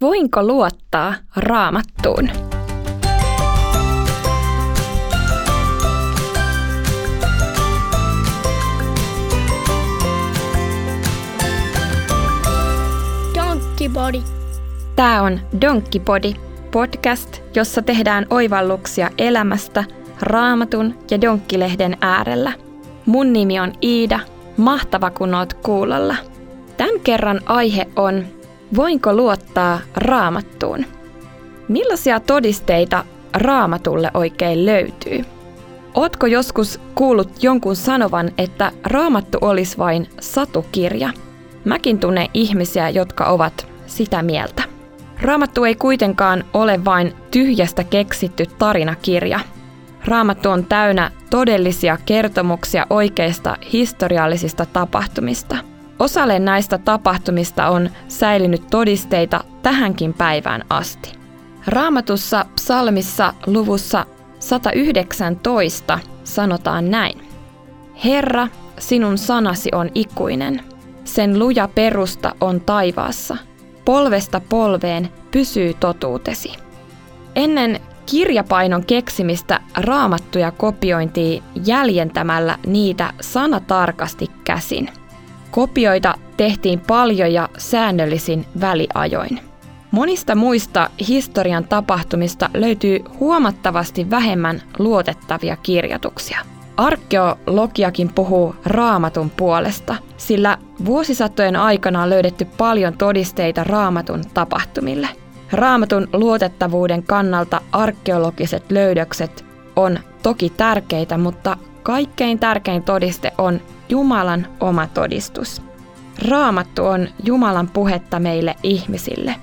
Voinko luottaa raamattuun? Donkkipodi. Tämä on Donkkipodi, podcast, jossa tehdään oivalluksia elämästä raamatun ja donkkilehden äärellä. Mun nimi on Iida, mahtava kun oot kuulolla. Tämän kerran aihe on Voinko luottaa raamattuun? Millaisia todisteita raamatulle oikein löytyy? Ootko joskus kuullut jonkun sanovan, että raamattu olisi vain satukirja? Mäkin tunnen ihmisiä, jotka ovat sitä mieltä. Raamattu ei kuitenkaan ole vain tyhjästä keksitty tarinakirja. Raamattu on täynnä todellisia kertomuksia oikeista historiallisista tapahtumista – Osalle näistä tapahtumista on säilynyt todisteita tähänkin päivään asti. Raamatussa psalmissa luvussa 119 sanotaan näin. Herra, sinun sanasi on ikuinen. Sen luja perusta on taivaassa. Polvesta polveen pysyy totuutesi. Ennen kirjapainon keksimistä raamattuja kopiointiin jäljentämällä niitä sanatarkasti käsin – Kopioita tehtiin paljon ja säännöllisin väliajoin. Monista muista historian tapahtumista löytyy huomattavasti vähemmän luotettavia kirjoituksia. Arkeologiakin puhuu raamatun puolesta, sillä vuosisatojen aikana on löydetty paljon todisteita raamatun tapahtumille. Raamatun luotettavuuden kannalta arkeologiset löydökset on toki tärkeitä, mutta kaikkein tärkein todiste on Jumalan oma todistus. Raamattu on Jumalan puhetta meille ihmisille.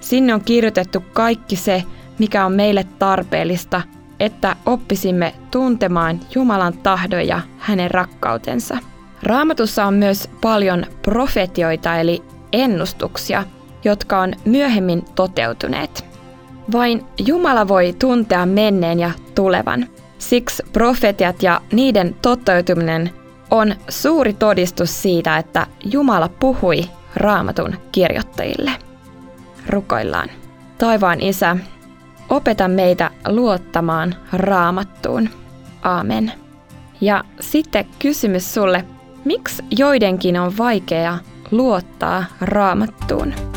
Sinne on kirjoitettu kaikki se, mikä on meille tarpeellista, että oppisimme tuntemaan Jumalan tahdon ja hänen rakkautensa. Raamatussa on myös paljon profetioita eli ennustuksia, jotka on myöhemmin toteutuneet. Vain Jumala voi tuntea menneen ja tulevan. Siksi profetiat ja niiden toteutuminen on suuri todistus siitä, että Jumala puhui raamatun kirjoittajille. Rukoillaan. Taivaan Isä, opeta meitä luottamaan raamattuun. Aamen. Ja sitten kysymys sulle, miksi joidenkin on vaikea luottaa raamattuun?